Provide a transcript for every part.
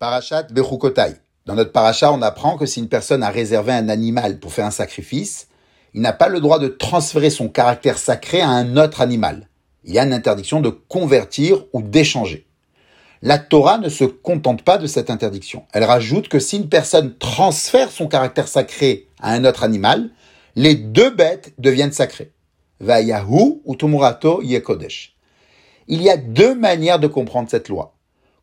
Parashat Bechukotai. Dans notre paracha, on apprend que si une personne a réservé un animal pour faire un sacrifice, il n'a pas le droit de transférer son caractère sacré à un autre animal. Il y a une interdiction de convertir ou d'échanger. La Torah ne se contente pas de cette interdiction. Elle rajoute que si une personne transfère son caractère sacré à un autre animal, les deux bêtes deviennent sacrées. Vayahu ou Tumurato Yekodesh. Il y a deux manières de comprendre cette loi.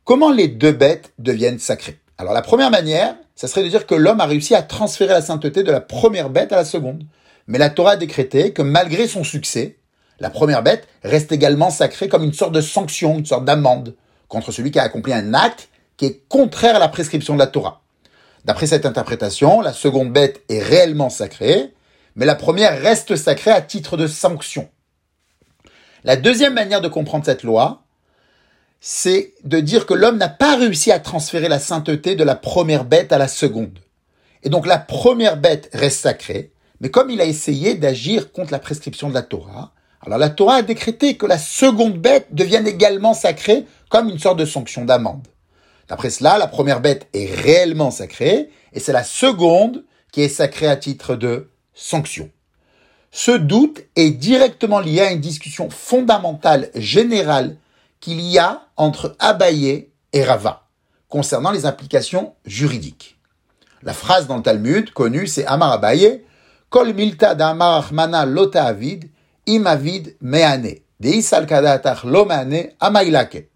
Comment les deux bêtes deviennent sacrées? Alors la première manière, ça serait de dire que l'homme a réussi à transférer la sainteté de la première bête à la seconde. Mais la Torah a décrété que malgré son succès, la première bête reste également sacrée comme une sorte de sanction, une sorte d'amende contre celui qui a accompli un acte qui est contraire à la prescription de la Torah. D'après cette interprétation, la seconde bête est réellement sacrée, mais la première reste sacrée à titre de sanction. La deuxième manière de comprendre cette loi, c'est de dire que l'homme n'a pas réussi à transférer la sainteté de la première bête à la seconde. Et donc la première bête reste sacrée, mais comme il a essayé d'agir contre la prescription de la Torah, alors la Torah a décrété que la seconde bête devienne également sacrée comme une sorte de sanction d'amende. D'après cela, la première bête est réellement sacrée et c'est la seconde qui est sacrée à titre de sanction. Ce doute est directement lié à une discussion fondamentale générale qu'il y a entre Abaye et Rava concernant les implications juridiques. La phrase dans le Talmud connue, c'est Amar Abaye, Kol milta d'Amar Mana lota avid, im avid meane, deisal kadatach lo meane amailake.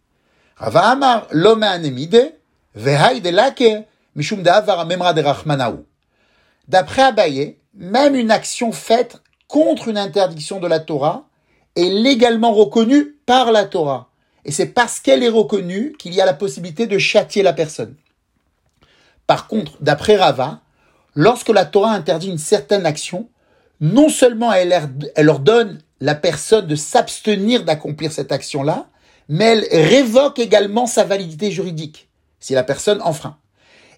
Rava Amar lo meane mide, vehay de lake, mishum da'avar memra de rachmanaou. D'après Abaye, même une action faite contre une interdiction de la Torah est légalement reconnue par la Torah. Et c'est parce qu'elle est reconnue qu'il y a la possibilité de châtier la personne. Par contre, d'après Rava, lorsque la Torah interdit une certaine action, non seulement elle, elle ordonne la personne de s'abstenir d'accomplir cette action-là, mais elle révoque également sa validité juridique, si la personne enfreint.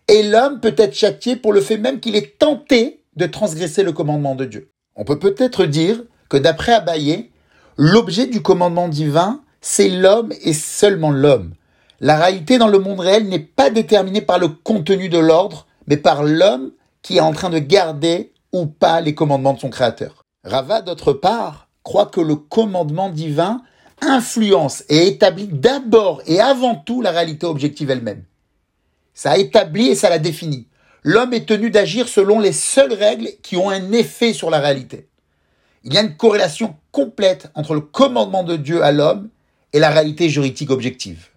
Et l'homme peut être châtié pour le fait même qu'il est tenté de transgresser le commandement de Dieu. On peut peut-être dire que d'après Abaye, l'objet du commandement divin c'est l'homme et seulement l'homme. La réalité dans le monde réel n'est pas déterminée par le contenu de l'ordre, mais par l'homme qui est en train de garder ou pas les commandements de son créateur. Rava, d'autre part, croit que le commandement divin influence et établit d'abord et avant tout la réalité objective elle-même. Ça établit et ça la définit. L'homme est tenu d'agir selon les seules règles qui ont un effet sur la réalité. Il y a une corrélation complète entre le commandement de Dieu à l'homme et la réalité juridique objective.